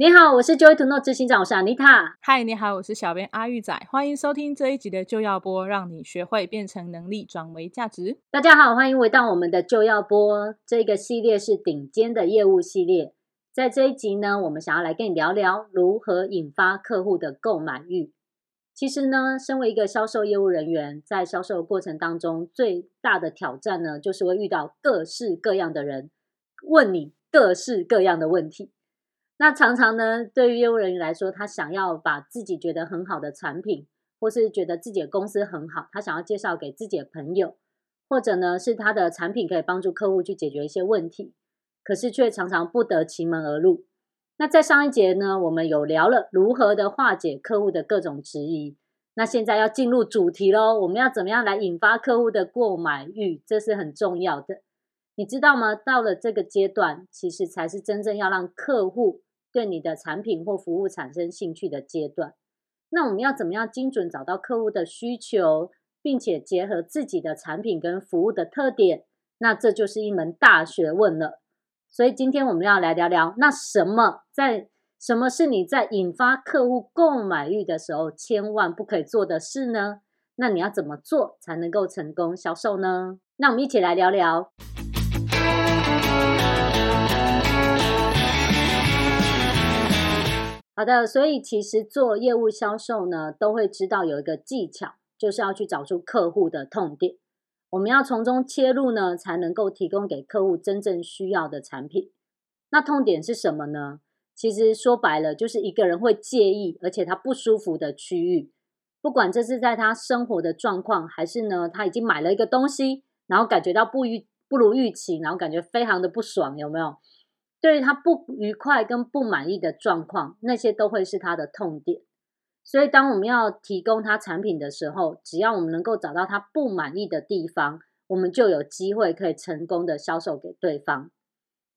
你好，我是 Joy to Know 执行长，我是 Anita。嗨，你好，我是小编阿玉仔，欢迎收听这一集的就要播，让你学会变成能力转为价值。大家好，欢迎回到我们的就要播，这个系列是顶尖的业务系列。在这一集呢，我们想要来跟你聊聊如何引发客户的购买欲。其实呢，身为一个销售业务人员，在销售的过程当中，最大的挑战呢，就是会遇到各式各样的人问你各式各样的问题。那常常呢，对于业务人员来说，他想要把自己觉得很好的产品，或是觉得自己的公司很好，他想要介绍给自己的朋友，或者呢，是他的产品可以帮助客户去解决一些问题，可是却常常不得其门而入。那在上一节呢，我们有聊了如何的化解客户的各种质疑。那现在要进入主题喽，我们要怎么样来引发客户的购买欲？这是很重要的，你知道吗？到了这个阶段，其实才是真正要让客户。对你的产品或服务产生兴趣的阶段，那我们要怎么样精准找到客户的需求，并且结合自己的产品跟服务的特点？那这就是一门大学问了。所以今天我们要来聊聊，那什么在什么是你在引发客户购买欲的时候千万不可以做的事呢？那你要怎么做才能够成功销售呢？那我们一起来聊聊。好的，所以其实做业务销售呢，都会知道有一个技巧，就是要去找出客户的痛点，我们要从中切入呢，才能够提供给客户真正需要的产品。那痛点是什么呢？其实说白了，就是一个人会介意，而且他不舒服的区域，不管这是在他生活的状况，还是呢，他已经买了一个东西，然后感觉到不预不如预期，然后感觉非常的不爽，有没有？对于他不愉快跟不满意的状况，那些都会是他的痛点。所以，当我们要提供他产品的时候，只要我们能够找到他不满意的地方，我们就有机会可以成功的销售给对方。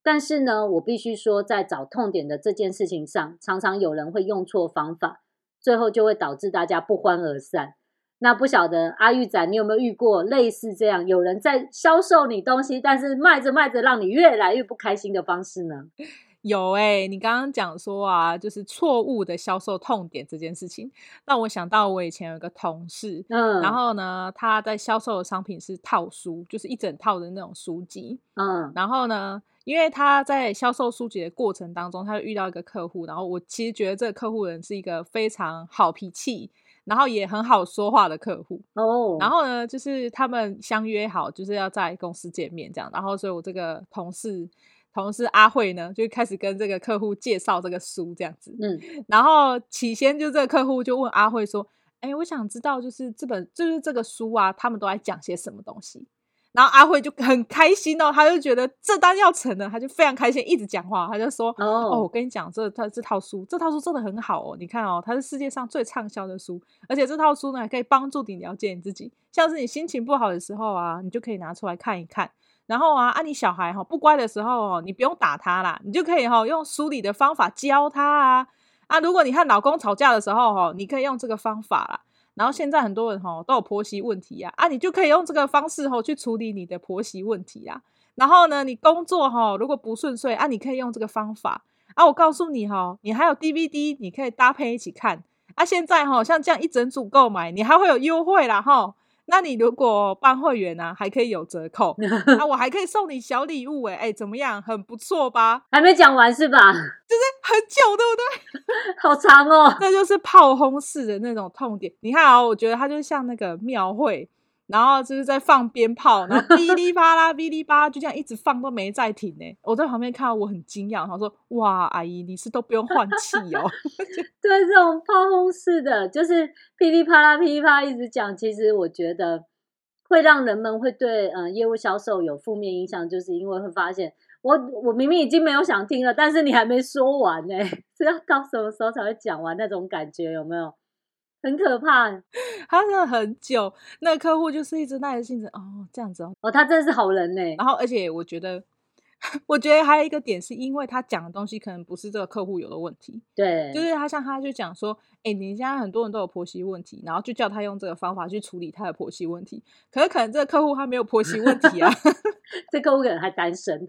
但是呢，我必须说，在找痛点的这件事情上，常常有人会用错方法，最后就会导致大家不欢而散。那不晓得阿玉仔，你有没有遇过类似这样有人在销售你东西，但是卖着卖着让你越来越不开心的方式呢？有哎、欸，你刚刚讲说啊，就是错误的销售痛点这件事情，让我想到我以前有个同事，嗯，然后呢，他在销售的商品是套书，就是一整套的那种书籍，嗯，然后呢，因为他在销售书籍的过程当中，他就遇到一个客户，然后我其实觉得这个客户人是一个非常好脾气。然后也很好说话的客户哦，oh. 然后呢，就是他们相约好，就是要在公司见面这样。然后，所以我这个同事同事阿慧呢，就开始跟这个客户介绍这个书这样子。嗯，然后起先就这个客户就问阿慧说：“哎，我想知道，就是这本就是这个书啊，他们都在讲些什么东西？”然后阿慧就很开心哦，他就觉得这单要成了，他就非常开心，一直讲话，他就说：“ oh. 哦，我跟你讲，这他这套书，这套书真的很好哦，你看哦，它是世界上最畅销的书，而且这套书呢，还可以帮助你了解你自己，像是你心情不好的时候啊，你就可以拿出来看一看。然后啊，啊，你小孩哈不乖的时候哦，你不用打他啦，你就可以哈用书里的方法教他啊。啊，如果你和老公吵架的时候哦，你可以用这个方法啦。”然后现在很多人哈都有婆媳问题呀，啊，你就可以用这个方式哈去处理你的婆媳问题啊。然后呢，你工作哈如果不顺遂啊，你可以用这个方法啊。我告诉你哈，你还有 DVD，你可以搭配一起看啊。现在哈像这样一整组购买，你还会有优惠啦吼。那你如果办会员呢、啊，还可以有折扣啊！我还可以送你小礼物哎、欸、哎，怎么样？很不错吧？还没讲完是吧？就是很久，对不对？好长哦！那就是炮轰式的那种痛点。你看啊、哦，我觉得它就像那个庙会。然后就是在放鞭炮，然后 噼里啪啦、噼里啪啦，就这样一直放都没再停呢。我在旁边看到，我很惊讶，他说：“哇，阿姨，你是都不用换气哦。”对，这种炮轰式的，就是噼里啪啦、噼里啪啦一直讲，其实我觉得会让人们会对嗯业务销售有负面影响，就是因为会发现我我明明已经没有想听了，但是你还没说完呢，是要到什么时候才会讲完那种感觉，有没有？很可怕，他真的很久，那个客户就是一直耐着性子哦，这样子哦，哦，他真的是好人呢。然后，而且我觉得，我觉得还有一个点，是因为他讲的东西可能不是这个客户有的问题，对，就是他像他就讲说，哎，你现在很多人都有婆媳问题，然后就叫他用这个方法去处理他的婆媳问题，可是可能这个客户他没有婆媳问题啊，这客户可能还单身。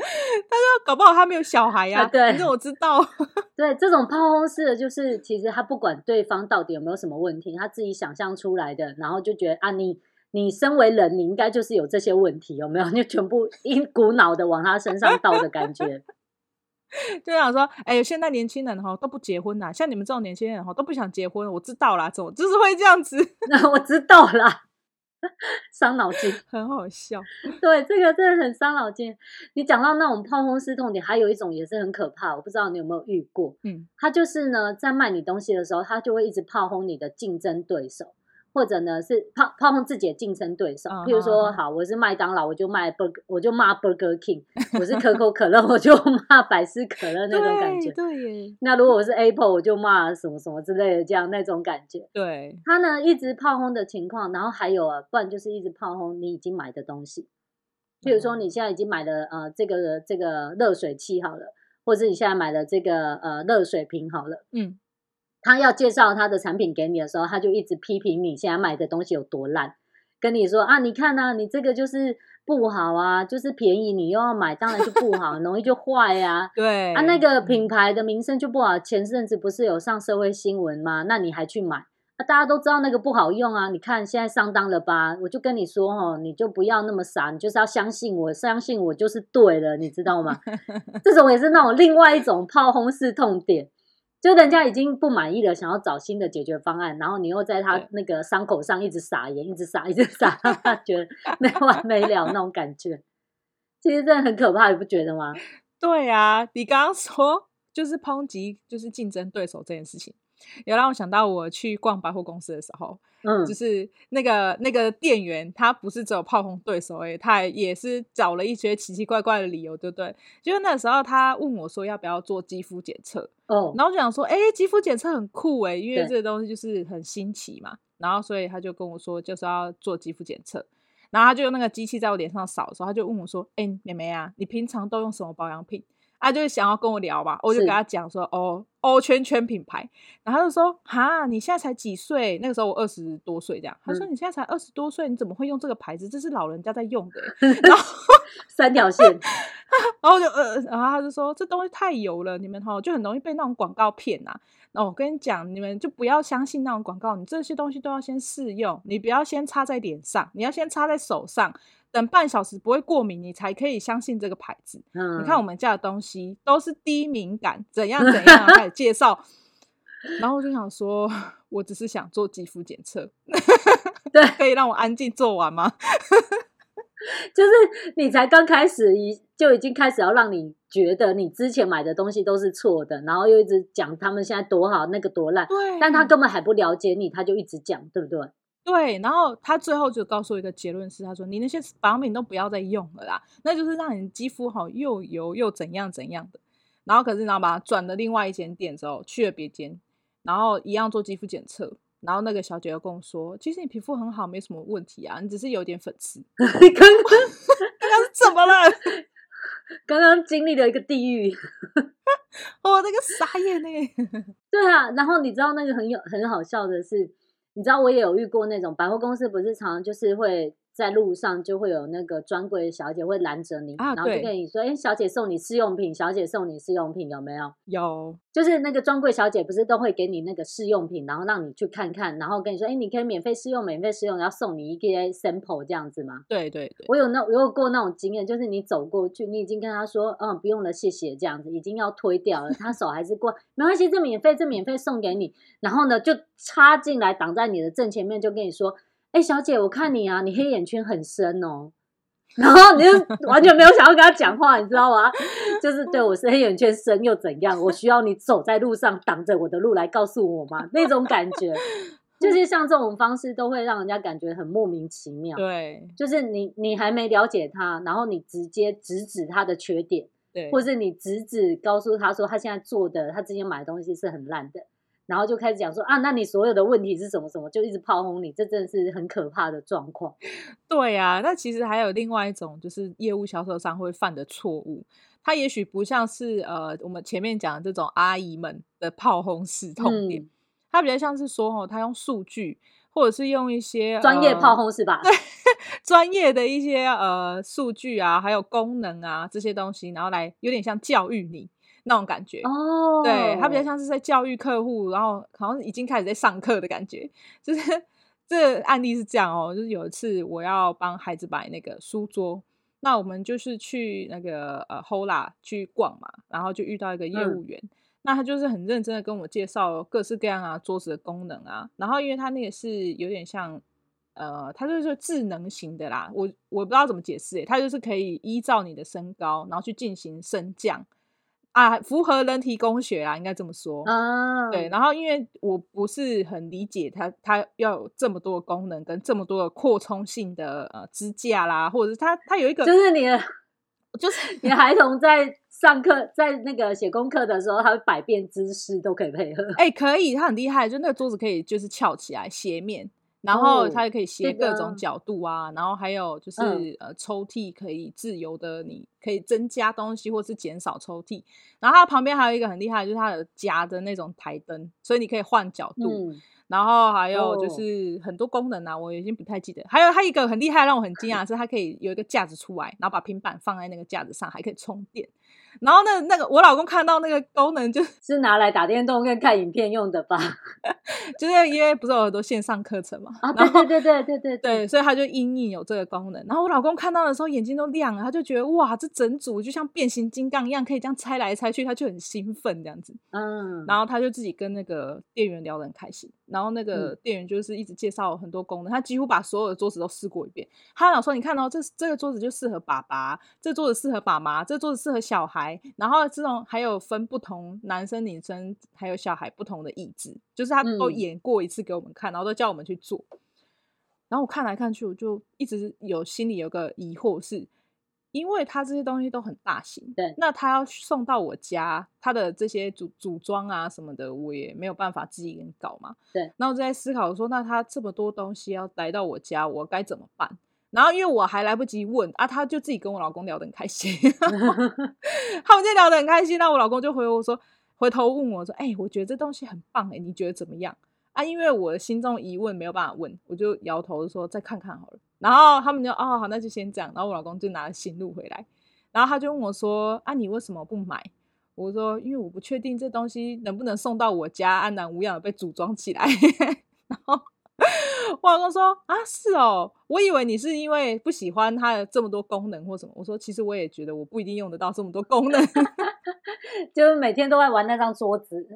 他说搞不好他没有小孩呀、啊，对，你怎么知道？对，这种炮轰式的就是，其实他不管对方到底有没有什么问题，他自己想象出来的，然后就觉得啊，你你身为人，你应该就是有这些问题，有没有？就全部一股脑的往他身上倒的感觉。就想说，哎、欸，现在年轻人哈都不结婚呐，像你们这种年轻人哈都不想结婚，我知道啦，怎么就是会这样子？那我知道啦，伤脑筋，很好笑。对，这个真的很伤脑筋。你讲到那种炮轰式痛点，还有一种也是很可怕，我不知道你有没有遇过？嗯，他就是呢，在卖你东西的时候，他就会一直炮轰你的竞争对手。或者呢，是炮炮轰自己的竞争对手，譬如说，好，我是麦当劳，我就卖 burger，我就骂 Burger King；我是可口可乐，我就骂百事可乐那种感觉。对，对。那如果我是 Apple，我就骂什么什么之类的，这样那种感觉。对。他呢，一直炮轰的情况，然后还有啊，不然就是一直炮轰你已经买的东西。譬如说，你现在已经买了呃这个这个热水器好了，或者是你现在买了这个呃热水瓶好了，嗯。他要介绍他的产品给你的时候，他就一直批评你现在买的东西有多烂，跟你说啊，你看啊，你这个就是不好啊，就是便宜，你又要买，当然就不好，容易就坏 呀、啊。对啊，那个品牌的名声就不好。前阵子不是有上社会新闻吗？那你还去买？啊，大家都知道那个不好用啊。你看现在上当了吧？我就跟你说哦，你就不要那么傻，你就是要相信我，相信我就是对的，你知道吗？这种也是那种另外一种炮轰式痛点。就人家已经不满意了，想要找新的解决方案，然后你又在他那个伤口上一直撒盐，一直撒，一直撒，让他觉得没完 没了那种感觉，其实真的很可怕，你不觉得吗？对啊，你刚刚说就是抨击，就是竞争对手这件事情。有让我想到我去逛百货公司的时候，嗯，就是那个那个店员，他不是只有炮轰对手诶，他也是找了一些奇奇怪怪的理由，对不对？就是那时候他问我说要不要做肌肤检测，哦，然后我就想说，哎，肌肤检测很酷诶，因为这个东西就是很新奇嘛，然后所以他就跟我说就是要做肌肤检测，然后他就用那个机器在我脸上扫的时候，他就问我说，哎，妹妹啊，你平常都用什么保养品？他就想要跟我聊嘛，我就跟他讲说，哦，欧圈圈品牌，然后他就说，哈，你现在才几岁？那个时候我二十多岁，这样。他说你现在才二十多岁，你怎么会用这个牌子？这是老人家在用的。然后 三条线，然后就呃，然后他就说这东西太油了，你们哈就很容易被那种广告骗呐。那我跟你讲，你们就不要相信那种广告，你这些东西都要先试用，你不要先擦在脸上，你要先擦在手上。等半小时不会过敏，你才可以相信这个牌子。嗯，你看我们家的东西都是低敏感，怎样怎样开始介绍，然后我就想说，我只是想做肌肤检测，对，可以让我安静做完吗？就是你才刚开始，已就已经开始要让你觉得你之前买的东西都是错的，然后又一直讲他们现在多好，那个多烂，对，但他根本还不了解你，他就一直讲，对不对？对，然后他最后就告诉我一个结论是，他说你那些保养品都不要再用了啦，那就是让你肌肤好又油又怎样怎样的。然后可是然后把它转了另外一间店之后，去了别间，然后一样做肌肤检测，然后那个小姐又跟我说，其实你皮肤很好，没什么问题啊，你只是有点粉刺。刚刚 刚刚怎么了？刚刚经历了一个地狱，我 那个傻眼呢。对啊，然后你知道那个很有很好笑的是。你知道我也有遇过那种百货公司，不是常常就是会。在路上就会有那个专柜的小姐会拦着你，啊、然后就跟你说：“哎，小姐送你试用品，小姐送你试用品，有没有？”有，就是那个专柜小姐不是都会给你那个试用品，然后让你去看看，然后跟你说：“哎，你可以免费试用，免费试用，然后送你一些 sample 这样子吗？”对对对，我有那我有过那种经验，就是你走过去，你已经跟他说：“嗯，不用了，谢谢。”这样子已经要推掉了，他手还是过，没关系，这免费，这免费送给你。然后呢，就插进来挡在你的正前面，就跟你说。哎，小姐，我看你啊，你黑眼圈很深哦，然后你就完全没有想要跟他讲话，你知道吗？就是对我是黑眼圈深又怎样？我需要你走在路上挡着我的路来告诉我吗？那种感觉，就是像这种方式都会让人家感觉很莫名其妙。对，就是你你还没了解他，然后你直接直指他的缺点，对，或是你直指告诉他说他现在做的，他之前买的东西是很烂的。然后就开始讲说啊，那你所有的问题是什么什么，就一直炮轰你，这真的是很可怕的状况。对呀、啊，那其实还有另外一种，就是业务销售上会犯的错误，它也许不像是呃我们前面讲的这种阿姨们的炮轰式痛点，它、嗯、比较像是说哦，他用数据或者是用一些专业炮轰是吧？对，专业的一些呃数据啊，还有功能啊这些东西，然后来有点像教育你那种感觉哦。对，他比较像是在教育客户，然后好像已经开始在上课的感觉。就是这个案例是这样哦，就是有一次我要帮孩子摆那个书桌，那我们就是去那个呃 Hola 去逛嘛，然后就遇到一个业务员。嗯那他就是很认真的跟我介绍各式各样啊桌子的功能啊，然后因为他那个是有点像，呃，他就是智能型的啦，我我不知道怎么解释诶，他就是可以依照你的身高，然后去进行升降啊，符合人体工学啊，应该这么说啊，对，然后因为我不是很理解它，它要有这么多的功能跟这么多的扩充性的呃支架啦，或者是它它有一个就是你的，就是 你的孩童在。上课在那个写功课的时候，他会百变姿势都可以配合。哎、欸，可以，他很厉害，就那个桌子可以就是翘起来斜面，然后它也可以斜各种角度啊，哦、然后还有就是、嗯、呃抽屉可以自由的，你可以增加东西或是减少抽屉。然后它旁边还有一个很厉害，就是它有夹的那种台灯，所以你可以换角度。嗯然后还有就是很多功能啊，我已经不太记得。还有它一个很厉害，让我很惊讶的是，它可以有一个架子出来，然后把平板放在那个架子上，还可以充电。然后那那个我老公看到那个功能，就是拿来打电动跟看影片用的吧？就是因为不是有很多线上课程嘛？啊，对对对对对 对对，所以他就因应有这个功能。然后我老公看到的时候眼睛都亮了，他就觉得哇，这整组就像变形金刚一样，可以这样拆来拆去，他就很兴奋这样子。嗯，然后他就自己跟那个店员聊得很开心。然后那个店员就是一直介绍很多功能，他几乎把所有的桌子都试过一遍。他老说：“你看哦，这这个桌子就适合爸爸，这桌子适合妈妈，这桌子适合小孩。然后这种还有分不同男生、女生还有小孩不同的意志，就是他都演过一次给我们看，然后都叫我们去做。然后我看来看去，我就一直有心里有个疑惑是。”因为他这些东西都很大型，对，那他要送到我家，他的这些组组装啊什么的，我也没有办法自己人搞嘛，对。那我就在思考说，那他这么多东西要来到我家，我该怎么办？然后因为我还来不及问啊，他就自己跟我老公聊得很开心，他们就聊得很开心，那我老公就回我说，回头问我说，哎、欸，我觉得这东西很棒，哎，你觉得怎么样？啊，因为我的心中疑问没有办法问，我就摇头说再看看好了。然后他们就哦好，那就先这样。然后我老公就拿了新路回来，然后他就问我说：“啊，你为什么不买？”我说：“因为我不确定这东西能不能送到我家，安然无恙的被组装起来。” 然后我老公说：“啊，是哦，我以为你是因为不喜欢它的这么多功能或什么。”我说：“其实我也觉得我不一定用得到这么多功能，就是每天都在玩那张桌子。”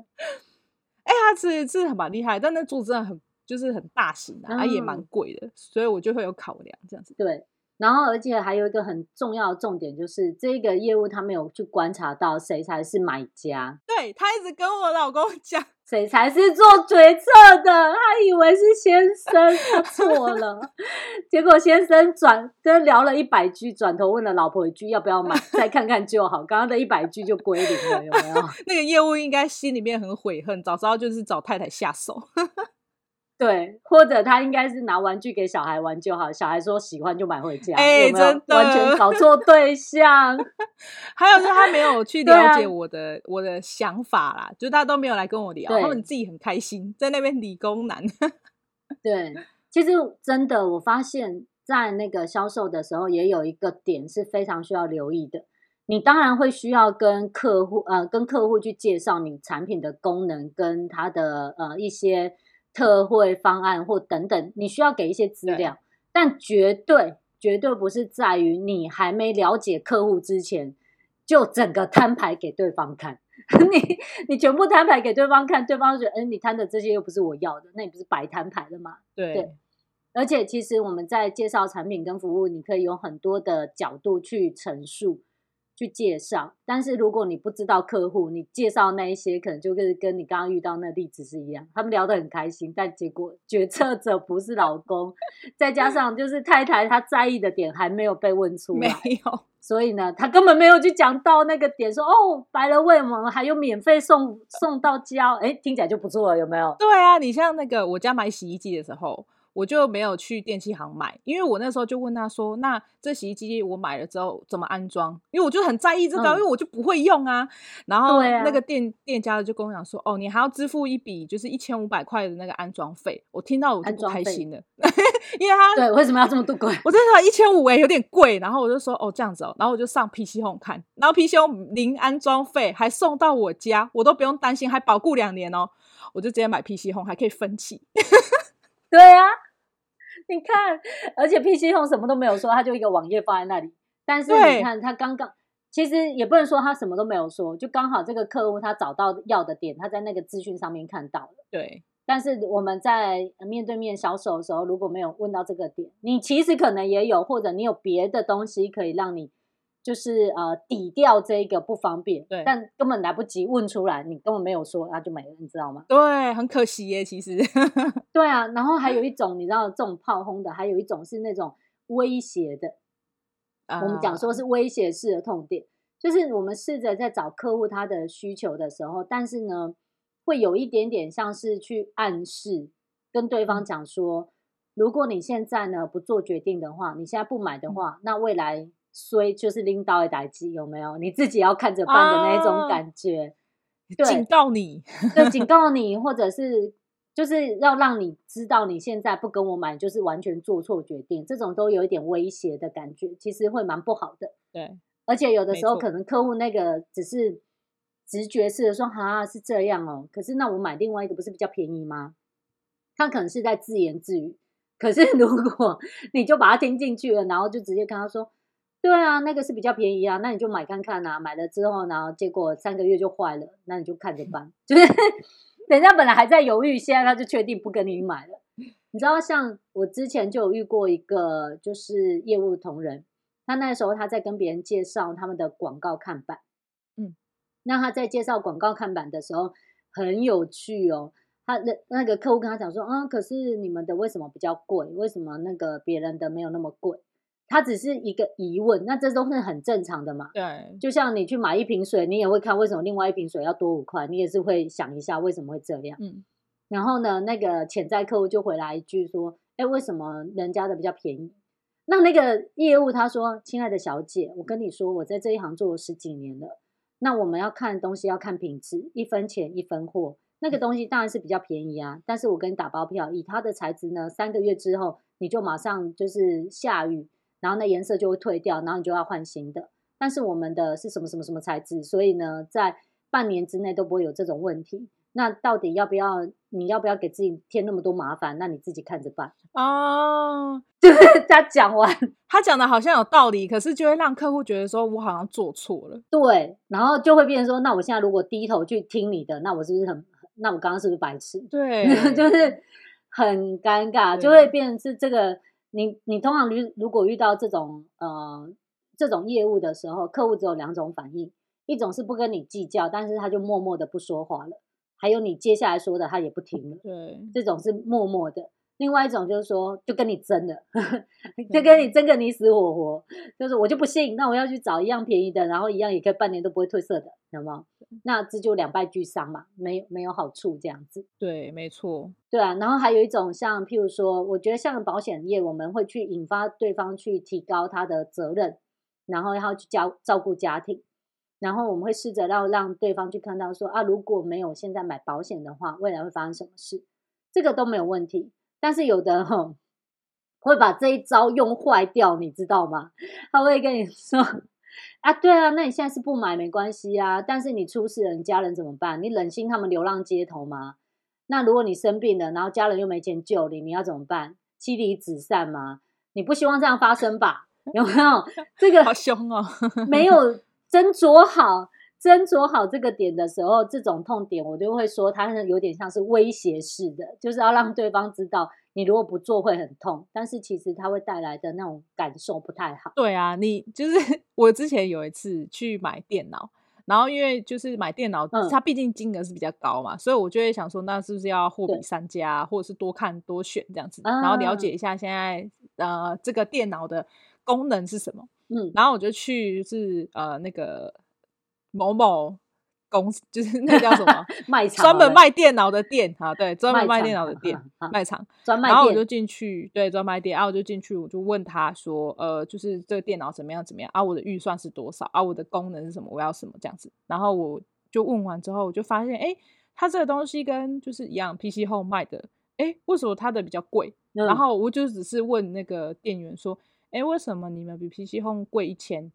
哎呀，是是很蛮厉害，但那桌子真的很就是很大型的啊，嗯、也蛮贵的，所以我就会有考量这样子。对，然后而且还有一个很重要的重点，就是这个业务他没有去观察到谁才是买家。对，他一直跟我老公讲，谁才是做决策的，他以为是先生，他错了。结果先生转跟聊了一百句，转头问了老婆一句要不要买，再看看就好。刚刚的一百句就归零了，有没有？那个业务应该心里面很悔恨，早知道就是找太太下手。对，或者他应该是拿玩具给小孩玩就好，小孩说喜欢就买回家，哎、欸，有没有真的完全搞错对象。还有就是他没有去了解我的、啊、我的想法啦，就他都没有来跟我聊，他们自己很开心在那边理工男。对，其实真的，我发现在那个销售的时候，也有一个点是非常需要留意的。你当然会需要跟客户呃，跟客户去介绍你产品的功能跟它的呃一些。特惠方案或等等，你需要给一些资料，但绝对绝对不是在于你还没了解客户之前就整个摊牌给对方看。你你全部摊牌给对方看，对方觉得，哎，你摊的这些又不是我要的，那你不是白摊牌了吗？对。对。而且其实我们在介绍产品跟服务，你可以有很多的角度去陈述。去介绍，但是如果你不知道客户，你介绍那一些可能就是跟你刚刚遇到那例子是一样，他们聊得很开心，但结果决策 者不是老公，再加上就是太太她在意的点还没有被问出来，没有，所以呢，他根本没有去讲到那个点说，说哦，白了为我们还有免费送送到家，哎，听起来就不错了，有没有？对啊，你像那个我家买洗衣机的时候。我就没有去电器行买，因为我那时候就问他说：“那这洗衣机我买了之后怎么安装？”因为我就很在意这个，嗯、因为我就不会用啊。然后那个店、啊、店家就跟我讲说：“哦，你还要支付一笔就是一千五百块的那个安装费。”我听到我就不开心了，因为他对为什么要这么多贵？我真的一千五哎，有点贵。然后我就说：“哦，这样子哦。”然后我就上 PC Home 看，然后 PC Home 零安装费还送到我家，我都不用担心，还保固两年哦。我就直接买 PC Home，还可以分期。对啊，你看，而且 PC Home 什么都没有说，他就一个网页放在那里。但是你看，他刚刚其实也不能说他什么都没有说，就刚好这个客户他找到要的点，他在那个资讯上面看到了。对。但是我们在面对面销售的时候，如果没有问到这个点，你其实可能也有，或者你有别的东西可以让你。就是呃抵掉这个不方便，对，但根本来不及问出来，你根本没有说，那就没了，你知道吗？对，很可惜耶，其实。对啊，然后还有一种，你知道这种炮轰的，还有一种是那种威胁的。Uh, 我们讲说是威胁式的痛点，就是我们试着在找客户他的需求的时候，但是呢，会有一点点像是去暗示，跟对方讲说，如果你现在呢不做决定的话，你现在不买的话，嗯、那未来。所以就是拎刀的代志，有没有？你自己要看着办的那种感觉，啊、警告你，对，警告 你，或者是就是要让你知道，你现在不跟我买，就是完全做错决定，这种都有一点威胁的感觉，其实会蛮不好的。对，而且有的时候可能客户那个只是直觉式的说，哈，是这样哦，可是那我买另外一个不是比较便宜吗？他可能是在自言自语，可是如果 你就把他听进去了，然后就直接跟他说。对啊，那个是比较便宜啊，那你就买看看啊。买了之后呢，结果三个月就坏了，那你就看着 办。就是人家本来还在犹豫，现在他就确定不跟你买了。你知道，像我之前就有遇过一个，就是业务同仁，他那时候他在跟别人介绍他们的广告看板，嗯，那他在介绍广告看板的时候很有趣哦。他那那个客户跟他讲说，嗯，可是你们的为什么比较贵？为什么那个别人的没有那么贵？它只是一个疑问，那这都是很正常的嘛。对，就像你去买一瓶水，你也会看为什么另外一瓶水要多五块，你也是会想一下为什么会这样。嗯，然后呢，那个潜在客户就回来一句说：“哎，为什么人家的比较便宜？”那那个业务他说：“亲爱的小姐，我跟你说，我在这一行做了十几年了。那我们要看东西要看品质，一分钱一分货。那个东西当然是比较便宜啊，但是我跟你打包票，以它的材质呢，三个月之后你就马上就是下雨。”然后那颜色就会退掉，然后你就要换新的。但是我们的是什么什么什么材质，所以呢，在半年之内都不会有这种问题。那到底要不要？你要不要给自己添那么多麻烦？那你自己看着办哦。就是他讲完，他讲的好像有道理，可是就会让客户觉得说我好像做错了。对，然后就会变成说，那我现在如果低头去听你的，那我是不是很？那我刚刚是不是白痴？对，就是很尴尬，就会变成是这个。你你通常如如果遇到这种呃这种业务的时候，客户只有两种反应，一种是不跟你计较，但是他就默默的不说话了；还有你接下来说的他也不听了。对，这种是默默的。另外一种就是说，就跟你争了，就跟你争个你死我活，就是我就不信，那我要去找一样便宜的，然后一样也可以半年都不会褪色的，知道吗？那这就两败俱伤嘛，没有没有好处这样子。对，没错。对啊，然后还有一种像譬如说，我觉得像保险业，我们会去引发对方去提高他的责任，然后要去教照顾家庭，然后我们会试着要让对方去看到说啊，如果没有现在买保险的话，未来会发生什么事，这个都没有问题。但是有的吼会把这一招用坏掉，你知道吗？他会跟你说啊，对啊，那你现在是不买没关系啊，但是你出事了，你家人怎么办？你忍心他们流浪街头吗？那如果你生病了，然后家人又没钱救你，你要怎么办？妻离子散吗？你不希望这样发生吧？有没有？这个好凶哦，没有斟酌好。斟酌好这个点的时候，这种痛点我就会说，它有点像是威胁式的，就是要让对方知道，你如果不做会很痛，但是其实它会带来的那种感受不太好。对啊，你就是 我之前有一次去买电脑，然后因为就是买电脑，它毕竟金额是比较高嘛，所以我就会想说，那是不是要货比三家，或者是多看多选这样子，然后了解一下现在呃这个电脑的功能是什么。嗯，然后我就去是呃那个。某某公司，就是 那叫什么 卖场，专门卖电脑的店啊，对，专门卖电脑的店卖场，专卖。然后我就进去，对，专卖店，然后我就进去，我就问他说，呃，就是这个电脑怎么样怎么样啊？我的预算是多少啊？我的功能是什么？我要什么这样子？然后我就问完之后，我就发现，哎，他这个东西跟就是一样，PC Home 卖的，哎，为什么他的比较贵？嗯、然后我就只是问那个店员说，哎，为什么你们比 PC Home 贵一千？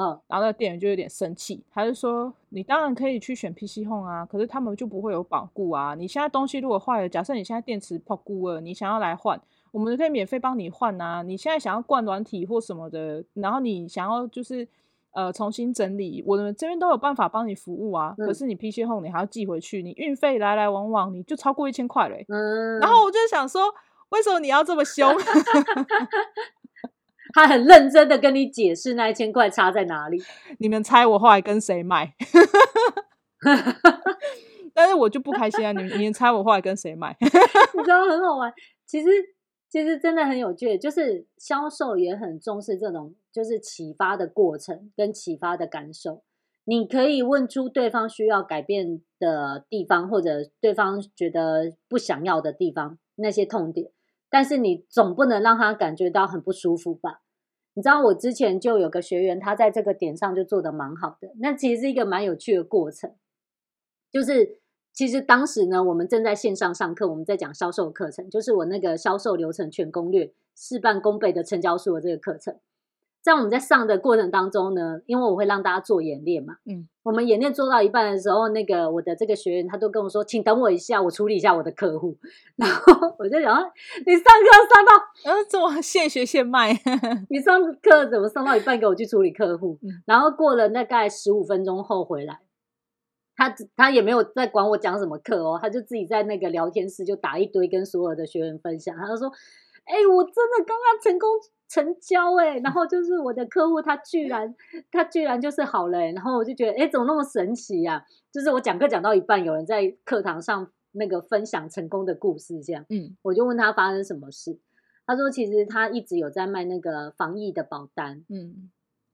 嗯，然后那店员就有点生气，他就说：“你当然可以去选 PC Home 啊，可是他们就不会有保固啊。你现在东西如果坏了，假设你现在电池泡固了，你想要来换，我们可以免费帮你换啊。你现在想要灌软体或什么的，然后你想要就是呃重新整理，我们这边都有办法帮你服务啊。嗯、可是你 PC Home 你还要寄回去，你运费来来往往你就超过一千块嘞。嗯，然后我就想说，为什么你要这么凶？他很认真的跟你解释那一千块差在哪里。你们猜我后来跟谁买？但是我就不开心啊！你们你们猜我后来跟谁买？你知道很好玩。其实其实真的很有趣，就是销售也很重视这种就是启发的过程跟启发的感受。你可以问出对方需要改变的地方，或者对方觉得不想要的地方，那些痛点。但是你总不能让他感觉到很不舒服吧？你知道我之前就有个学员，他在这个点上就做的蛮好的。那其实是一个蛮有趣的过程，就是其实当时呢，我们正在线上上课，我们在讲销售课程，就是我那个销售流程全攻略，事半功倍的成交数的这个课程。在我们在上的过程当中呢，因为我会让大家做演练嘛，嗯，我们演练做到一半的时候，那个我的这个学员他都跟我说，请等我一下，我处理一下我的客户。然后我就想，你上课上到，呃，做现学现卖，你上课怎么上到一半给我去处理客户？嗯、然后过了大概十五分钟后回来，他他也没有在管我讲什么课哦，他就自己在那个聊天室就打一堆跟所有的学员分享，他就说，哎，我真的刚刚成功。成交哎、欸，然后就是我的客户，他居然他居然就是好了、欸，然后我就觉得哎，怎么那么神奇呀、啊？就是我讲课讲到一半，有人在课堂上那个分享成功的故事，这样，嗯，我就问他发生什么事，他说其实他一直有在卖那个防疫的保单，嗯，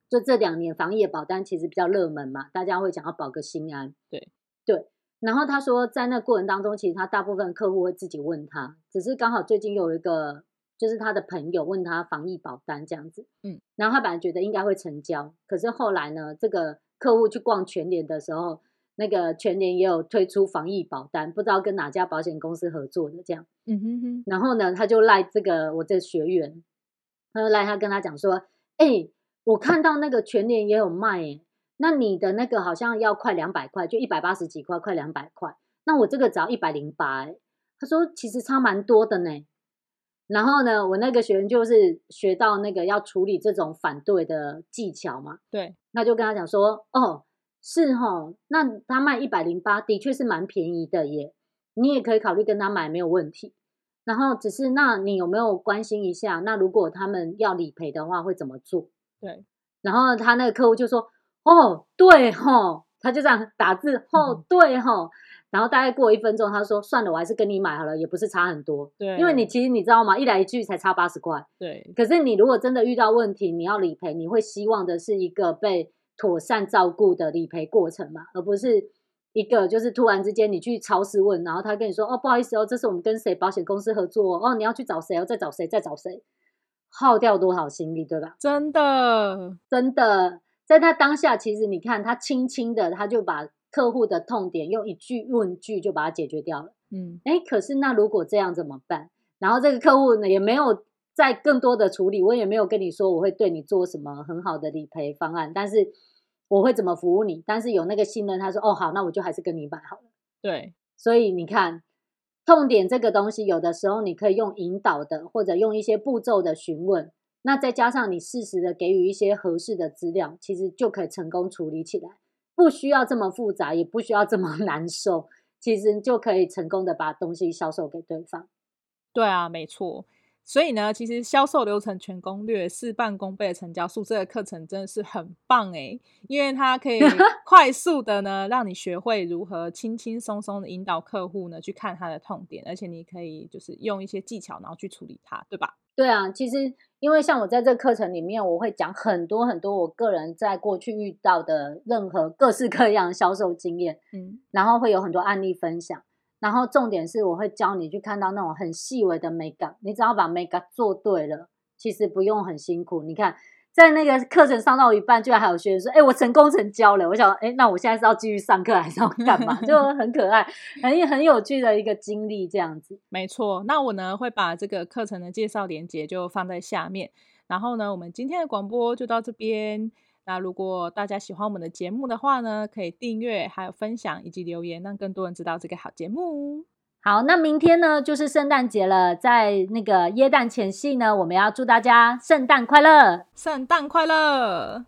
就这两年防疫的保单其实比较热门嘛，大家会想要保个心安，对对，然后他说在那过程当中，其实他大部分客户会自己问他，只是刚好最近有一个。就是他的朋友问他防疫保单这样子，嗯，然后他本来觉得应该会成交，可是后来呢，这个客户去逛全联的时候，那个全联也有推出防疫保单，不知道跟哪家保险公司合作的这样，嗯哼哼，然后呢，他就赖这个我这学员，他就赖他跟他讲说，哎、欸，我看到那个全联也有卖，哎，那你的那个好像要快两百块，就一百八十几块，快两百块，那我这个只要一百零八，哎，他说其实差蛮多的呢。然后呢，我那个学员就是学到那个要处理这种反对的技巧嘛。对，那就跟他讲说，哦，是哦，那他卖一百零八，的确是蛮便宜的耶，你也可以考虑跟他买，没有问题。然后只是，那你有没有关心一下？那如果他们要理赔的话，会怎么做？对。然后他那个客户就说，哦，对齁，他就这样打字，哦，对齁。然后大概过一分钟，他说：“算了，我还是跟你买好了，也不是差很多。”对，因为你其实你知道吗？一来一句才差八十块。对。可是你如果真的遇到问题，你要理赔，你会希望的是一个被妥善照顾的理赔过程嘛，而不是一个就是突然之间你去超市问，然后他跟你说：“哦，不好意思哦，这是我们跟谁保险公司合作哦，你要去找谁哦，再找谁，再找谁，耗掉多少心力，对吧？”真的，真的，在他当下，其实你看他轻轻的，他就把。客户的痛点用一句问句就把它解决掉了。嗯，哎，可是那如果这样怎么办？然后这个客户呢也没有再更多的处理，我也没有跟你说我会对你做什么很好的理赔方案，但是我会怎么服务你？但是有那个信任，他说哦好，那我就还是跟你买好了。对，所以你看痛点这个东西，有的时候你可以用引导的，或者用一些步骤的询问，那再加上你适时的给予一些合适的资料，其实就可以成功处理起来。不需要这么复杂，也不需要这么 难受，其实就可以成功的把东西销售给对方。对啊，没错。所以呢，其实销售流程全攻略、事半功倍的成交数这个课程真的是很棒诶，因为它可以 快速的呢让你学会如何轻轻松松的引导客户呢去看他的痛点，而且你可以就是用一些技巧然后去处理它，对吧？对啊，其实因为像我在这个课程里面，我会讲很多很多我个人在过去遇到的任何各式各样的销售经验，嗯，然后会有很多案例分享。然后重点是，我会教你去看到那种很细微的美感。你只要把美感做对了，其实不用很辛苦。你看，在那个课程上到一半，居然还有学员说：“哎，我成功成交了。”我想，哎，那我现在是要继续上课，还是要干嘛？就 很可爱，很很有趣的一个经历，这样子。没错，那我呢会把这个课程的介绍链接就放在下面。然后呢，我们今天的广播就到这边。那如果大家喜欢我们的节目的话呢，可以订阅、还有分享以及留言，让更多人知道这个好节目。好，那明天呢就是圣诞节了，在那个耶诞前夕呢，我们要祝大家圣诞快乐，圣诞快乐。